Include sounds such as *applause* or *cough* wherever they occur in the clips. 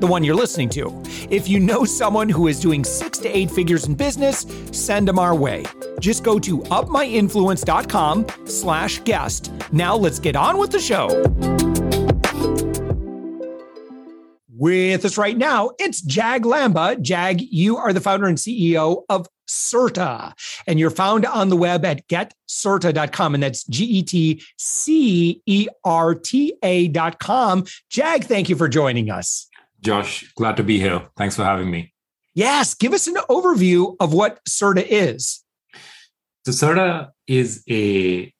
the one you're listening to. If you know someone who is doing six to eight figures in business, send them our way. Just go to upmyinfluence.com slash guest. Now let's get on with the show. With us right now, it's Jag Lamba. Jag, you are the founder and CEO of Certa, and you're found on the web at getcerta.com, and that's G E T C E R T A.com. Jag, thank you for joining us. Josh, glad to be here. Thanks for having me. Yes, give us an overview of what Certa is. So, Certa is a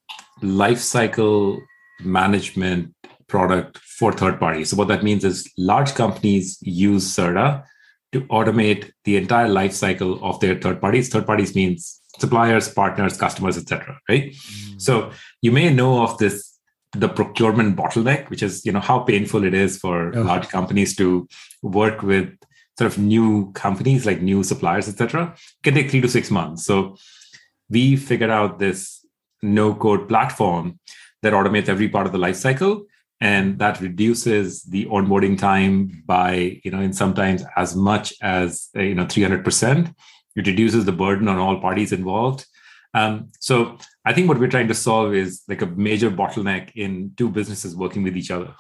life cycle management product for third parties. So what that means is large companies use Certa to automate the entire life cycle of their third parties. Third parties means suppliers, partners, customers, etc. Right. Mm. So you may know of this the procurement bottleneck, which is you know how painful it is for oh. large companies to work with sort of new companies like new suppliers, etc. Can take three to six months. So we figured out this no code platform that automates every part of the life cycle and that reduces the onboarding time by you know in sometimes as much as you know 300% it reduces the burden on all parties involved um, so i think what we're trying to solve is like a major bottleneck in two businesses working with each other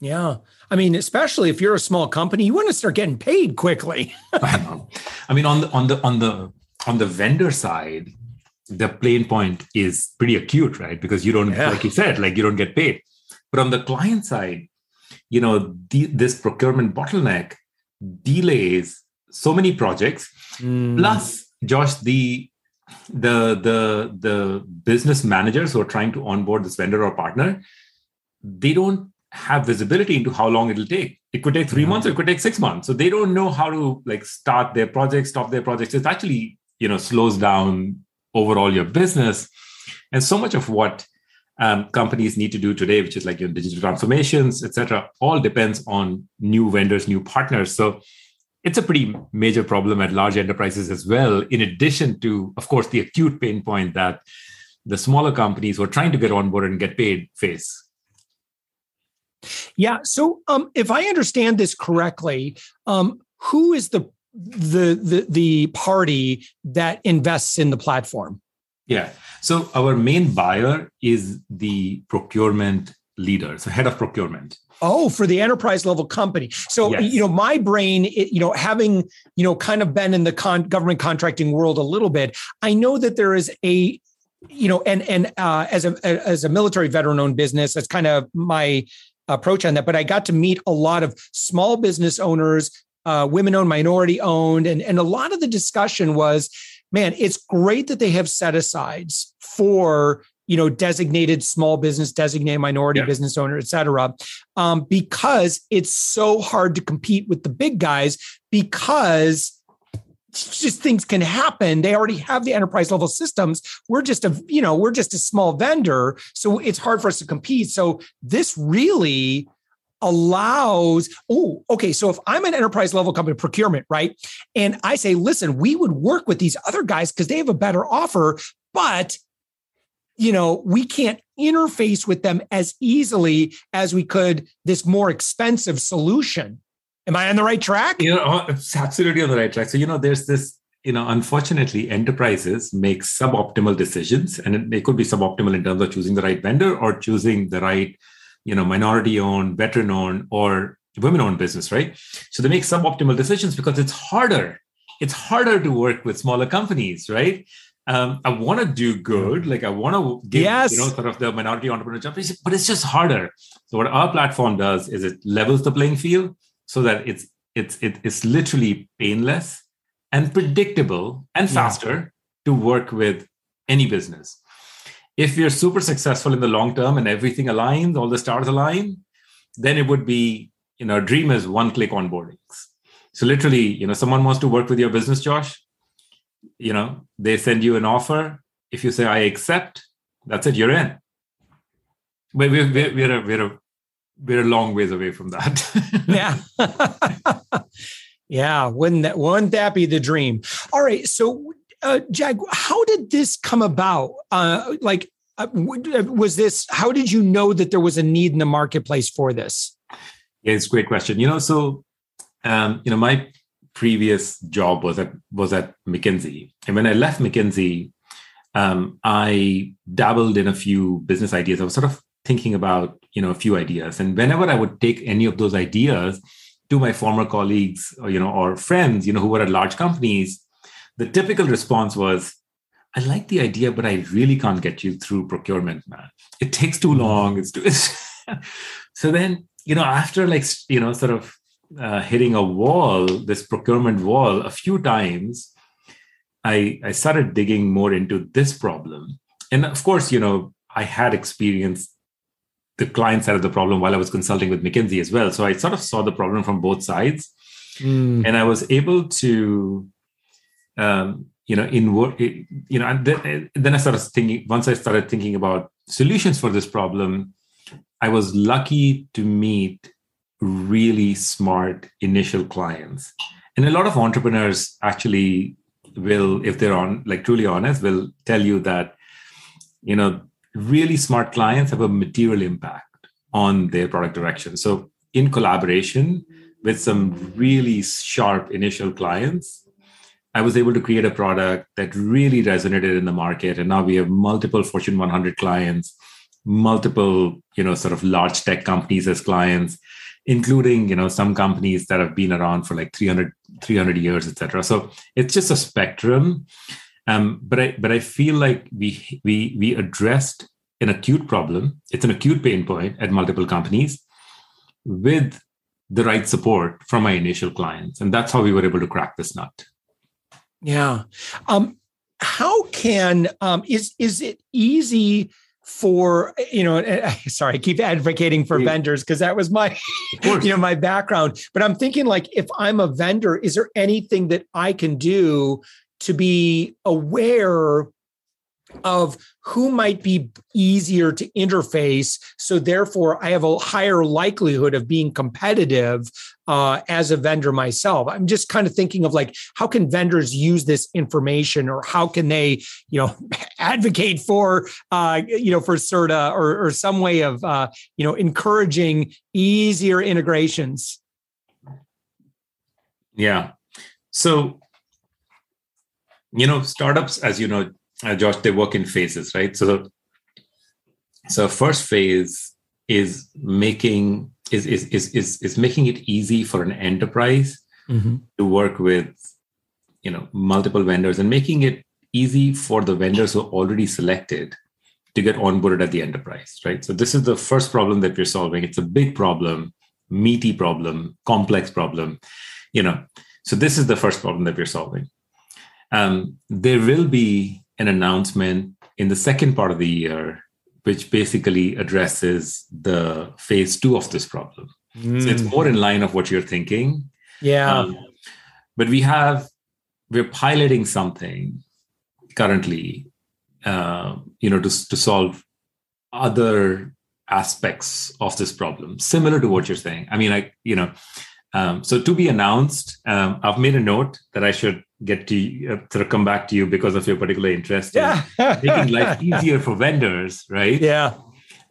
yeah i mean especially if you're a small company you want to start getting paid quickly *laughs* *laughs* I, I mean on the on the on the on the vendor side the pain point is pretty acute right because you don't yeah. like you said like you don't get paid but on the client side, you know, the, this procurement bottleneck delays so many projects. Mm. Plus, Josh, the the the the business managers who are trying to onboard this vendor or partner, they don't have visibility into how long it'll take. It could take three months, or it could take six months. So they don't know how to like start their projects, stop their projects. It actually, you know, slows down overall your business. And so much of what um, companies need to do today, which is like your digital transformations, etc., all depends on new vendors, new partners. So it's a pretty major problem at large enterprises as well. In addition to, of course, the acute pain point that the smaller companies who are trying to get on board and get paid face. Yeah. So, um, if I understand this correctly, um, who is the the the the party that invests in the platform? Yeah. So our main buyer is the procurement leader, so head of procurement. Oh, for the enterprise level company. So, yes. you know, my brain, it, you know, having, you know, kind of been in the con- government contracting world a little bit, I know that there is a, you know, and and uh, as a as a military veteran owned business, that's kind of my approach on that. But I got to meet a lot of small business owners, uh, women owned, minority owned, and and a lot of the discussion was, man, it's great that they have set asides for you know designated small business designated minority yeah. business owner et cetera um, because it's so hard to compete with the big guys because just things can happen. They already have the enterprise level systems. We're just a you know we're just a small vendor so it's hard for us to compete. So this really allows oh okay so if i'm an enterprise level company procurement right? And i say listen we would work with these other guys because they have a better offer but you know we can't interface with them as easily as we could this more expensive solution. Am i on the right track? You know uh, it's absolutely on the right track. So you know there's this you know unfortunately enterprises make suboptimal decisions and they could be suboptimal in terms of choosing the right vendor or choosing the right you know minority owned veteran owned or women owned business right? So they make suboptimal decisions because it's harder. It's harder to work with smaller companies right um, I want to do good, like I want to give, yes. you know, sort of the minority entrepreneur job, but it's just harder. So what our platform does is it levels the playing field so that it's it's it's literally painless and predictable and faster yeah. to work with any business if we're super successful in the long term and everything aligns, all the stars align, then it would be, you know, dream is one click onboardings. So literally, you know, someone wants to work with your business, Josh. You know, they send you an offer. If you say I accept, that's it. You're in. But we're we're we're a, we're a, we're a long ways away from that. *laughs* yeah. yeah. Wouldn't that wouldn't that be the dream? All right. So uh, Jag, how did this come about? Uh, like, uh, was this? How did you know that there was a need in the marketplace for this? Yeah, it's a great question. You know, so um, you know, my previous job was at was at McKinsey, and when I left McKinsey, um, I dabbled in a few business ideas. I was sort of thinking about you know a few ideas, and whenever I would take any of those ideas to my former colleagues, or, you know, or friends, you know, who were at large companies, the typical response was, I like the idea, but I really can't get you through procurement, man. It takes too long. It's too. *laughs* so then, you know, after like, you know, sort of uh, hitting a wall, this procurement wall, a few times, I, I started digging more into this problem. And of course, you know, I had experienced the client side of the problem while I was consulting with McKinsey as well. So I sort of saw the problem from both sides. Mm. And I was able to um, you know in work you know and then, then i started thinking once i started thinking about solutions for this problem i was lucky to meet really smart initial clients and a lot of entrepreneurs actually will if they're on like truly honest will tell you that you know really smart clients have a material impact on their product direction so in collaboration with some really sharp initial clients I was able to create a product that really resonated in the market. And now we have multiple Fortune 100 clients, multiple, you know, sort of large tech companies as clients, including, you know, some companies that have been around for like 300, 300 years, et cetera. So it's just a spectrum. Um, but I, but I feel like we, we, we addressed an acute problem. It's an acute pain point at multiple companies with the right support from my initial clients. And that's how we were able to crack this nut. Yeah. Um, how can um, is is it easy for you know? Eh, eh, *laughs* sorry, I keep advocating for yeah. vendors because that was my you know my background. But I'm thinking like, if I'm a vendor, is there anything that I can do to be aware of who might be easier to interface. So therefore, I have a higher likelihood of being competitive uh, as a vendor myself. I'm just kind of thinking of like, how can vendors use this information, or how can they, you know, *laughs* advocate for, uh, you know, for CERTA or, or some way of, uh, you know, encouraging easier integrations. Yeah. So, you know, startups, as you know, uh, Josh, they work in phases, right? So, so first phase is making is is is is, is making it easy for an enterprise mm-hmm. to work with, you know, multiple vendors and making it easy for the vendors who are already selected to get onboarded at the enterprise, right? So this is the first problem that we're solving. It's a big problem, meaty problem, complex problem, you know. So this is the first problem that we're solving. Um, there will be an announcement in the second part of the year, which basically addresses the phase two of this problem. Mm. So it's mm. more in line of what you're thinking. Yeah. Um, but we have, we're piloting something currently, uh, you know, to, to solve other aspects of this problem, similar to what you're saying. I mean, I, you know, um, so to be announced, um, I've made a note that I should get to uh, sort of come back to you because of your particular interest yeah. in *laughs* making life easier for vendors, right? Yeah.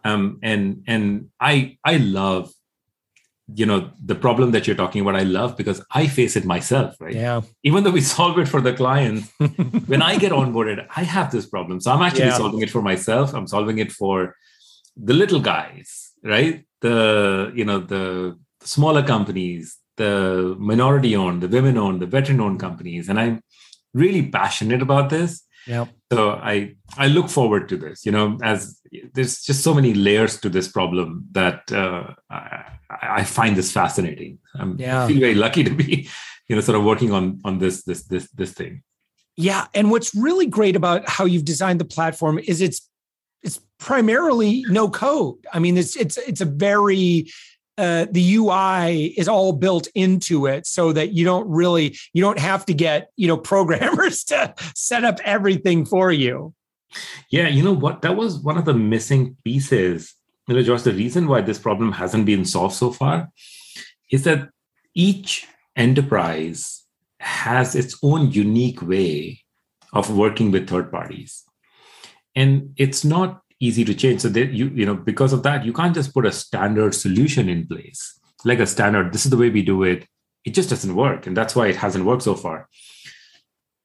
Um, and and I I love, you know, the problem that you're talking about. I love because I face it myself, right? Yeah. Even though we *laughs* solve it for the client, *laughs* when I get onboarded, I have this problem. So I'm actually yeah. solving it for myself. I'm solving it for the little guys, right? The you know the smaller companies, the minority owned, the women owned, the veteran owned companies. And I'm really passionate about this. Yeah. So I I look forward to this. You know, as there's just so many layers to this problem that uh, I, I, find this fascinating. I'm, yeah. I feel very lucky to be, you know, sort of working on on this this this this thing. Yeah, and what's really great about how you've designed the platform is it's it's primarily no code. I mean, it's it's it's a very uh, the UI is all built into it so that you don't really you don't have to get you know *laughs* programmers to set up everything for you. Yeah, you know what? That was one of the missing pieces. You know, Josh, the reason why this problem hasn't been solved so far is that each enterprise has its own unique way of working with third parties. And it's not easy to change. So that you, you know, because of that, you can't just put a standard solution in place, like a standard, this is the way we do it. It just doesn't work. And that's why it hasn't worked so far.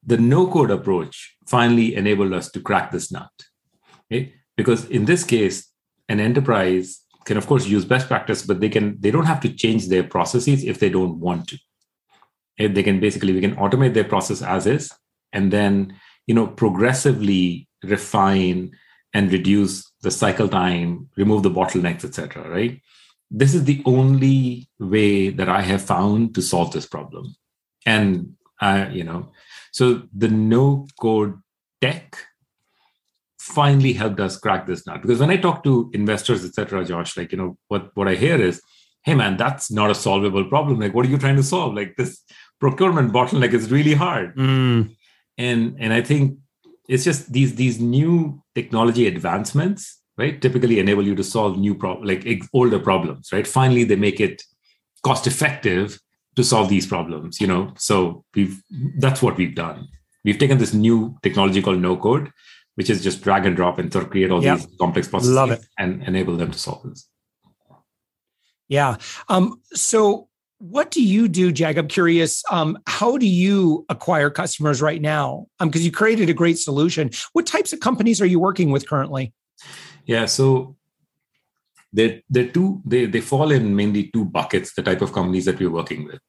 The no-code approach finally enabled us to crack this nut. Okay? Because in this case, an enterprise can of course use best practice, but they can they don't have to change their processes if they don't want to. If they can basically we can automate their process as is, and then you know progressively refine and reduce the cycle time, remove the bottlenecks, etc. Right? This is the only way that I have found to solve this problem, and I, you know, so the no code tech finally helped us crack this nut because when i talk to investors etc josh like you know what what i hear is hey man that's not a solvable problem like what are you trying to solve like this procurement bottleneck is really hard mm. and and i think it's just these these new technology advancements right typically enable you to solve new problems, like older problems right finally they make it cost effective to solve these problems you know so we've that's what we've done we've taken this new technology called no code which is just drag and drop and sort of create all yep. these complex processes Love it. and enable them to solve this. Yeah. Um, so what do you do, Jag? I'm curious. Um, how do you acquire customers right now? Because um, you created a great solution. What types of companies are you working with currently? Yeah, so they're, they're two, they, they fall in mainly two buckets, the type of companies that we're working with.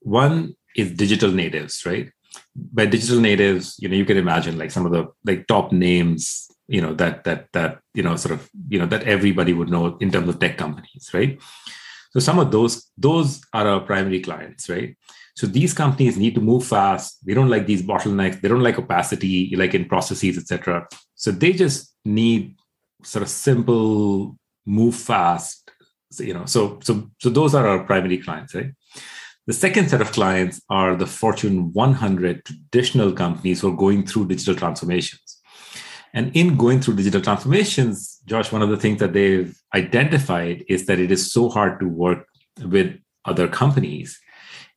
One is digital natives, right? by digital natives, you know, you can imagine like some of the like top names, you know, that that that you know, sort of, you know, that everybody would know in terms of tech companies, right? So some of those those are our primary clients, right? So these companies need to move fast. They don't like these bottlenecks. They don't like opacity, like in processes, etc. So they just need sort of simple, move fast. So, You know, so so so those are our primary clients, right? The second set of clients are the Fortune 100 traditional companies who are going through digital transformations. And in going through digital transformations, Josh, one of the things that they've identified is that it is so hard to work with other companies.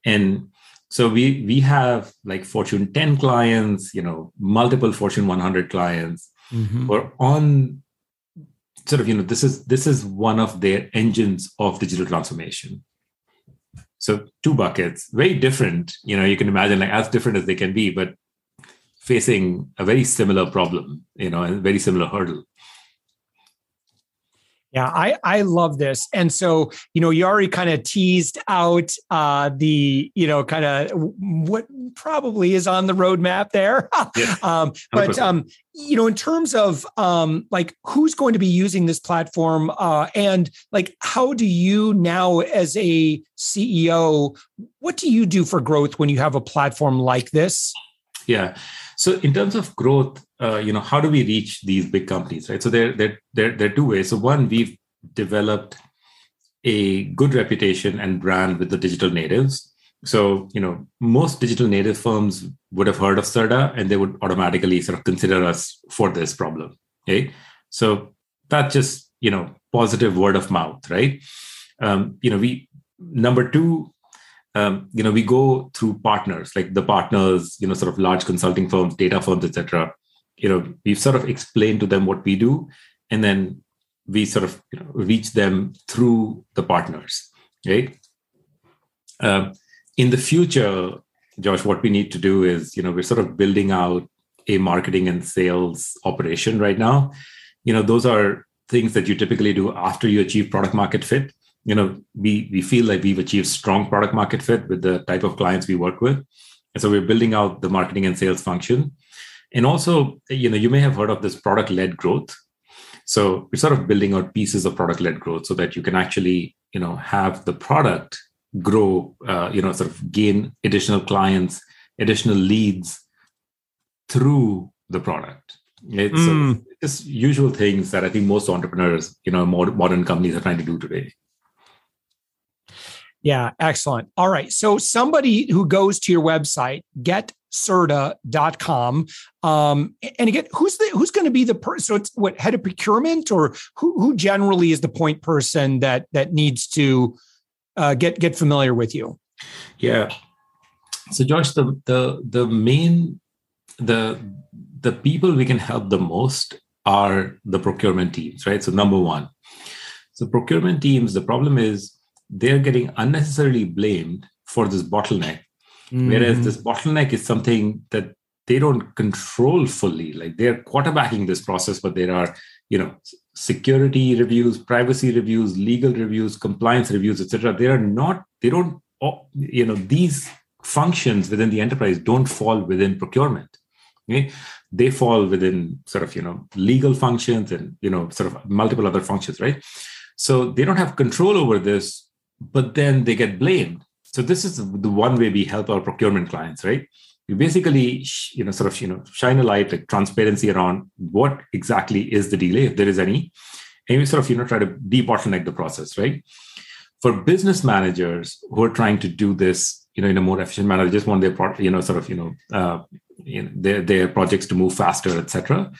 And so we we have like Fortune 10 clients, you know, multiple Fortune 100 clients mm-hmm. who are on sort of, you know, this is this is one of their engines of digital transformation. So two buckets, very different. You know, you can imagine like as different as they can be, but facing a very similar problem, you know, a very similar hurdle. Yeah, I I love this, and so you know you already kind of teased out uh, the you know kind of what probably is on the roadmap there, *laughs* yeah, um, but um, you know in terms of um, like who's going to be using this platform, uh, and like how do you now as a CEO, what do you do for growth when you have a platform like this? Yeah, so in terms of growth, uh, you know, how do we reach these big companies, right? So there, there, there, there are two ways. So one, we've developed a good reputation and brand with the digital natives. So you know, most digital native firms would have heard of Certa, and they would automatically sort of consider us for this problem. Okay, so that's just you know positive word of mouth, right? Um, you know, we number two um, you know we go through partners like the partners you know sort of large consulting firms data firms etc you know we've sort of explained to them what we do and then we sort of you know, reach them through the partners right? Uh, in the future josh what we need to do is you know we're sort of building out a marketing and sales operation right now. You know those are things that you typically do after you achieve product market fit you know we we feel like we've achieved strong product market fit with the type of clients we work with. And so we're building out the marketing and sales function. And also you know you may have heard of this product led growth. So we're sort of building out pieces of product led growth so that you can actually you know have the product grow uh, you know sort of gain additional clients additional leads through the product. It's mm. just usual things that i think most entrepreneurs you know modern companies are trying to do today Yeah, excellent. All right. So somebody who goes to your website, getcerta.com. Um, and again, who's the who's going to be the person? So it's what head of procurement or who who generally is the point person that that needs to uh, get get familiar with you? Yeah. So Josh, the the the main the the people we can help the most are the procurement teams, right? So number one. So procurement teams, the problem is they're getting unnecessarily blamed for this bottleneck. Mm. Whereas this bottleneck is something that they don't control fully. Like they're quarterbacking this process, but there are, you know, security reviews, privacy reviews, legal reviews, compliance reviews, etc. They are not, they don't, you know, these functions within the enterprise don't fall within procurement. Okay? They fall within sort of, you know, legal functions and, you know, sort of multiple other functions, right? So they don't have control over this but then they get blamed. So this is the one way we help our procurement clients, right? We basically, you know, sort of, you know, shine a light, like transparency around what exactly is the delay, if there is any, and we sort of, you know, try to debottleneck the process, right? For business managers who are trying to do this, you know, in a more efficient manner, just want their, pro- you know, sort of, you know, uh, their their projects to move faster, etc.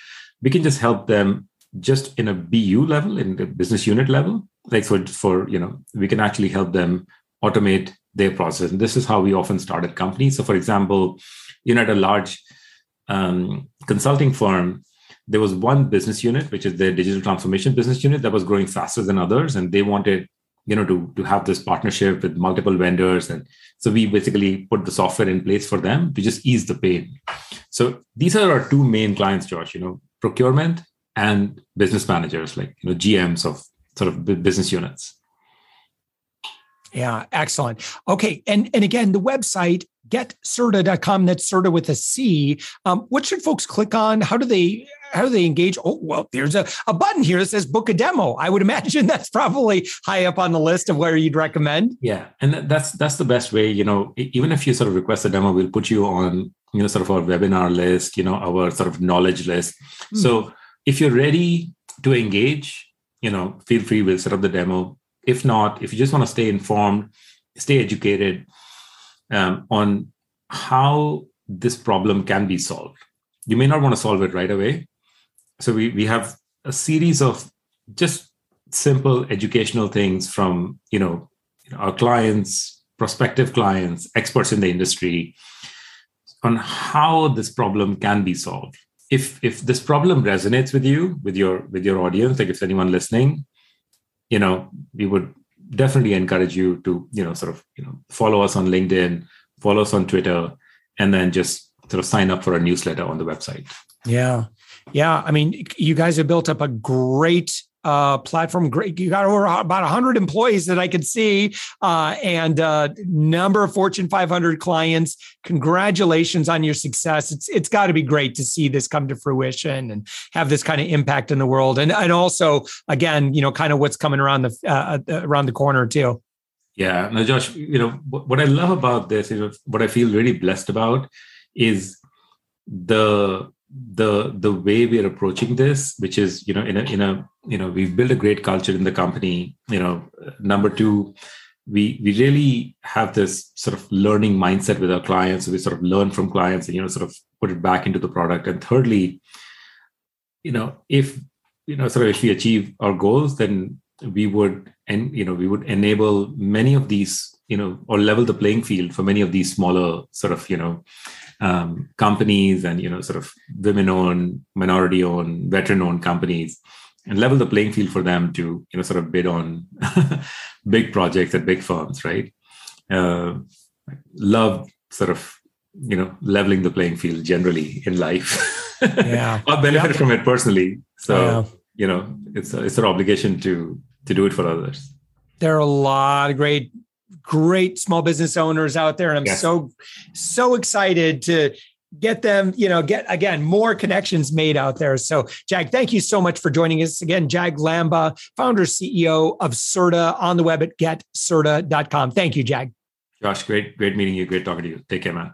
We can just help them just in a BU level, in the business unit level, like for for you know we can actually help them automate their process. And this is how we often start companies so for example you know at a large um, consulting firm there was one business unit which is the digital transformation business unit that was growing faster than others. And they wanted you know to to have this partnership with multiple vendors. And so we basically put the software in place for them to just ease the pain. So these are our two main clients josh you know procurement and business managers like you know gms of sort of business units. Yeah, excellent. Okay, and and again, the website getcerta.com. That's Certa with a C. Um, what should folks click on? How do they how do they engage? Oh, well, there's a, a button here that says book a demo. I would *laughs* imagine that's probably high up on the list of where you'd recommend. Yeah, and that's that's the best way. You know, even if you sort of request a demo, we'll put you on you know sort of our webinar list. You know, our sort of knowledge list. Hmm. So if you're ready to engage you know, feel free, we'll set up the demo. If not, if you just want to stay informed, stay educated um, on how this problem can be solved. You may not want to solve it right away. So we, we have a series of just simple educational things from, you know, our clients, prospective clients, experts in the industry on how this problem can be solved if if this problem resonates with you with your with your audience like if anyone listening you know we would definitely encourage you to you know sort of you know follow us on linkedin follow us on twitter and then just sort of sign up for a newsletter on the website. Yeah. Yeah i mean you guys have built up a great uh, platform. Great, you got over about 100 employees that I could see, uh, and uh, number of Fortune 500 clients. Congratulations on your success. It's it's got to be great to see this come to fruition and have this kind of impact in the world, and and also again, you know, kind of what's coming around the uh, uh, around the corner too. Yeah, now Josh, you know what I love about this is what I feel really blessed about is the the the way we are approaching this which is you know in a in a you know we've built a great culture in the company you know number two we we really have this sort of learning mindset with our clients. So we sort of learn from clients and you know sort of put it back into the product. And thirdly you know if you know sort of if we achieve our goals then we would and you know we would enable many of these you know or level the playing field for many of these smaller sort of you know um, companies and you know sort of women-owned, minority-owned, veteran-owned companies, and level the playing field for them to you know sort of bid on *laughs* big projects at big firms, right? Uh, love sort of you know leveling the playing field generally in life. yeah, *laughs* I benefit from it personally. So yeah. you know it's a, it's an obligation to to do it for others. There are a lot of great great small business owners out there. And I'm yes. so, so excited to get them, you know, get again more connections made out there. So, Jag, thank you so much for joining us again. Jag Lamba, founder, CEO of Certa on the web at getcerta.com. Thank you, Jag. Josh, great, great meeting you. Great talking to you. Take care, man.